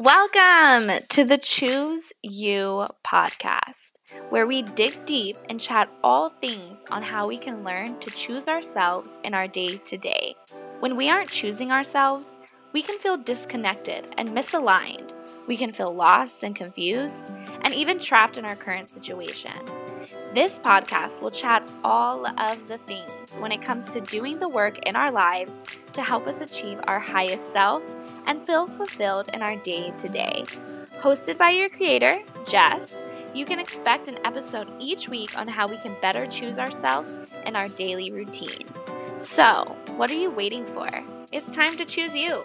Welcome to the Choose You podcast, where we dig deep and chat all things on how we can learn to choose ourselves in our day to day. When we aren't choosing ourselves, we can feel disconnected and misaligned. We can feel lost and confused, and even trapped in our current situation. This podcast will chat all of the things when it comes to doing the work in our lives to help us achieve our highest self and feel fulfilled in our day to day. Hosted by your creator, Jess, you can expect an episode each week on how we can better choose ourselves in our daily routine. So, what are you waiting for? It's time to choose you.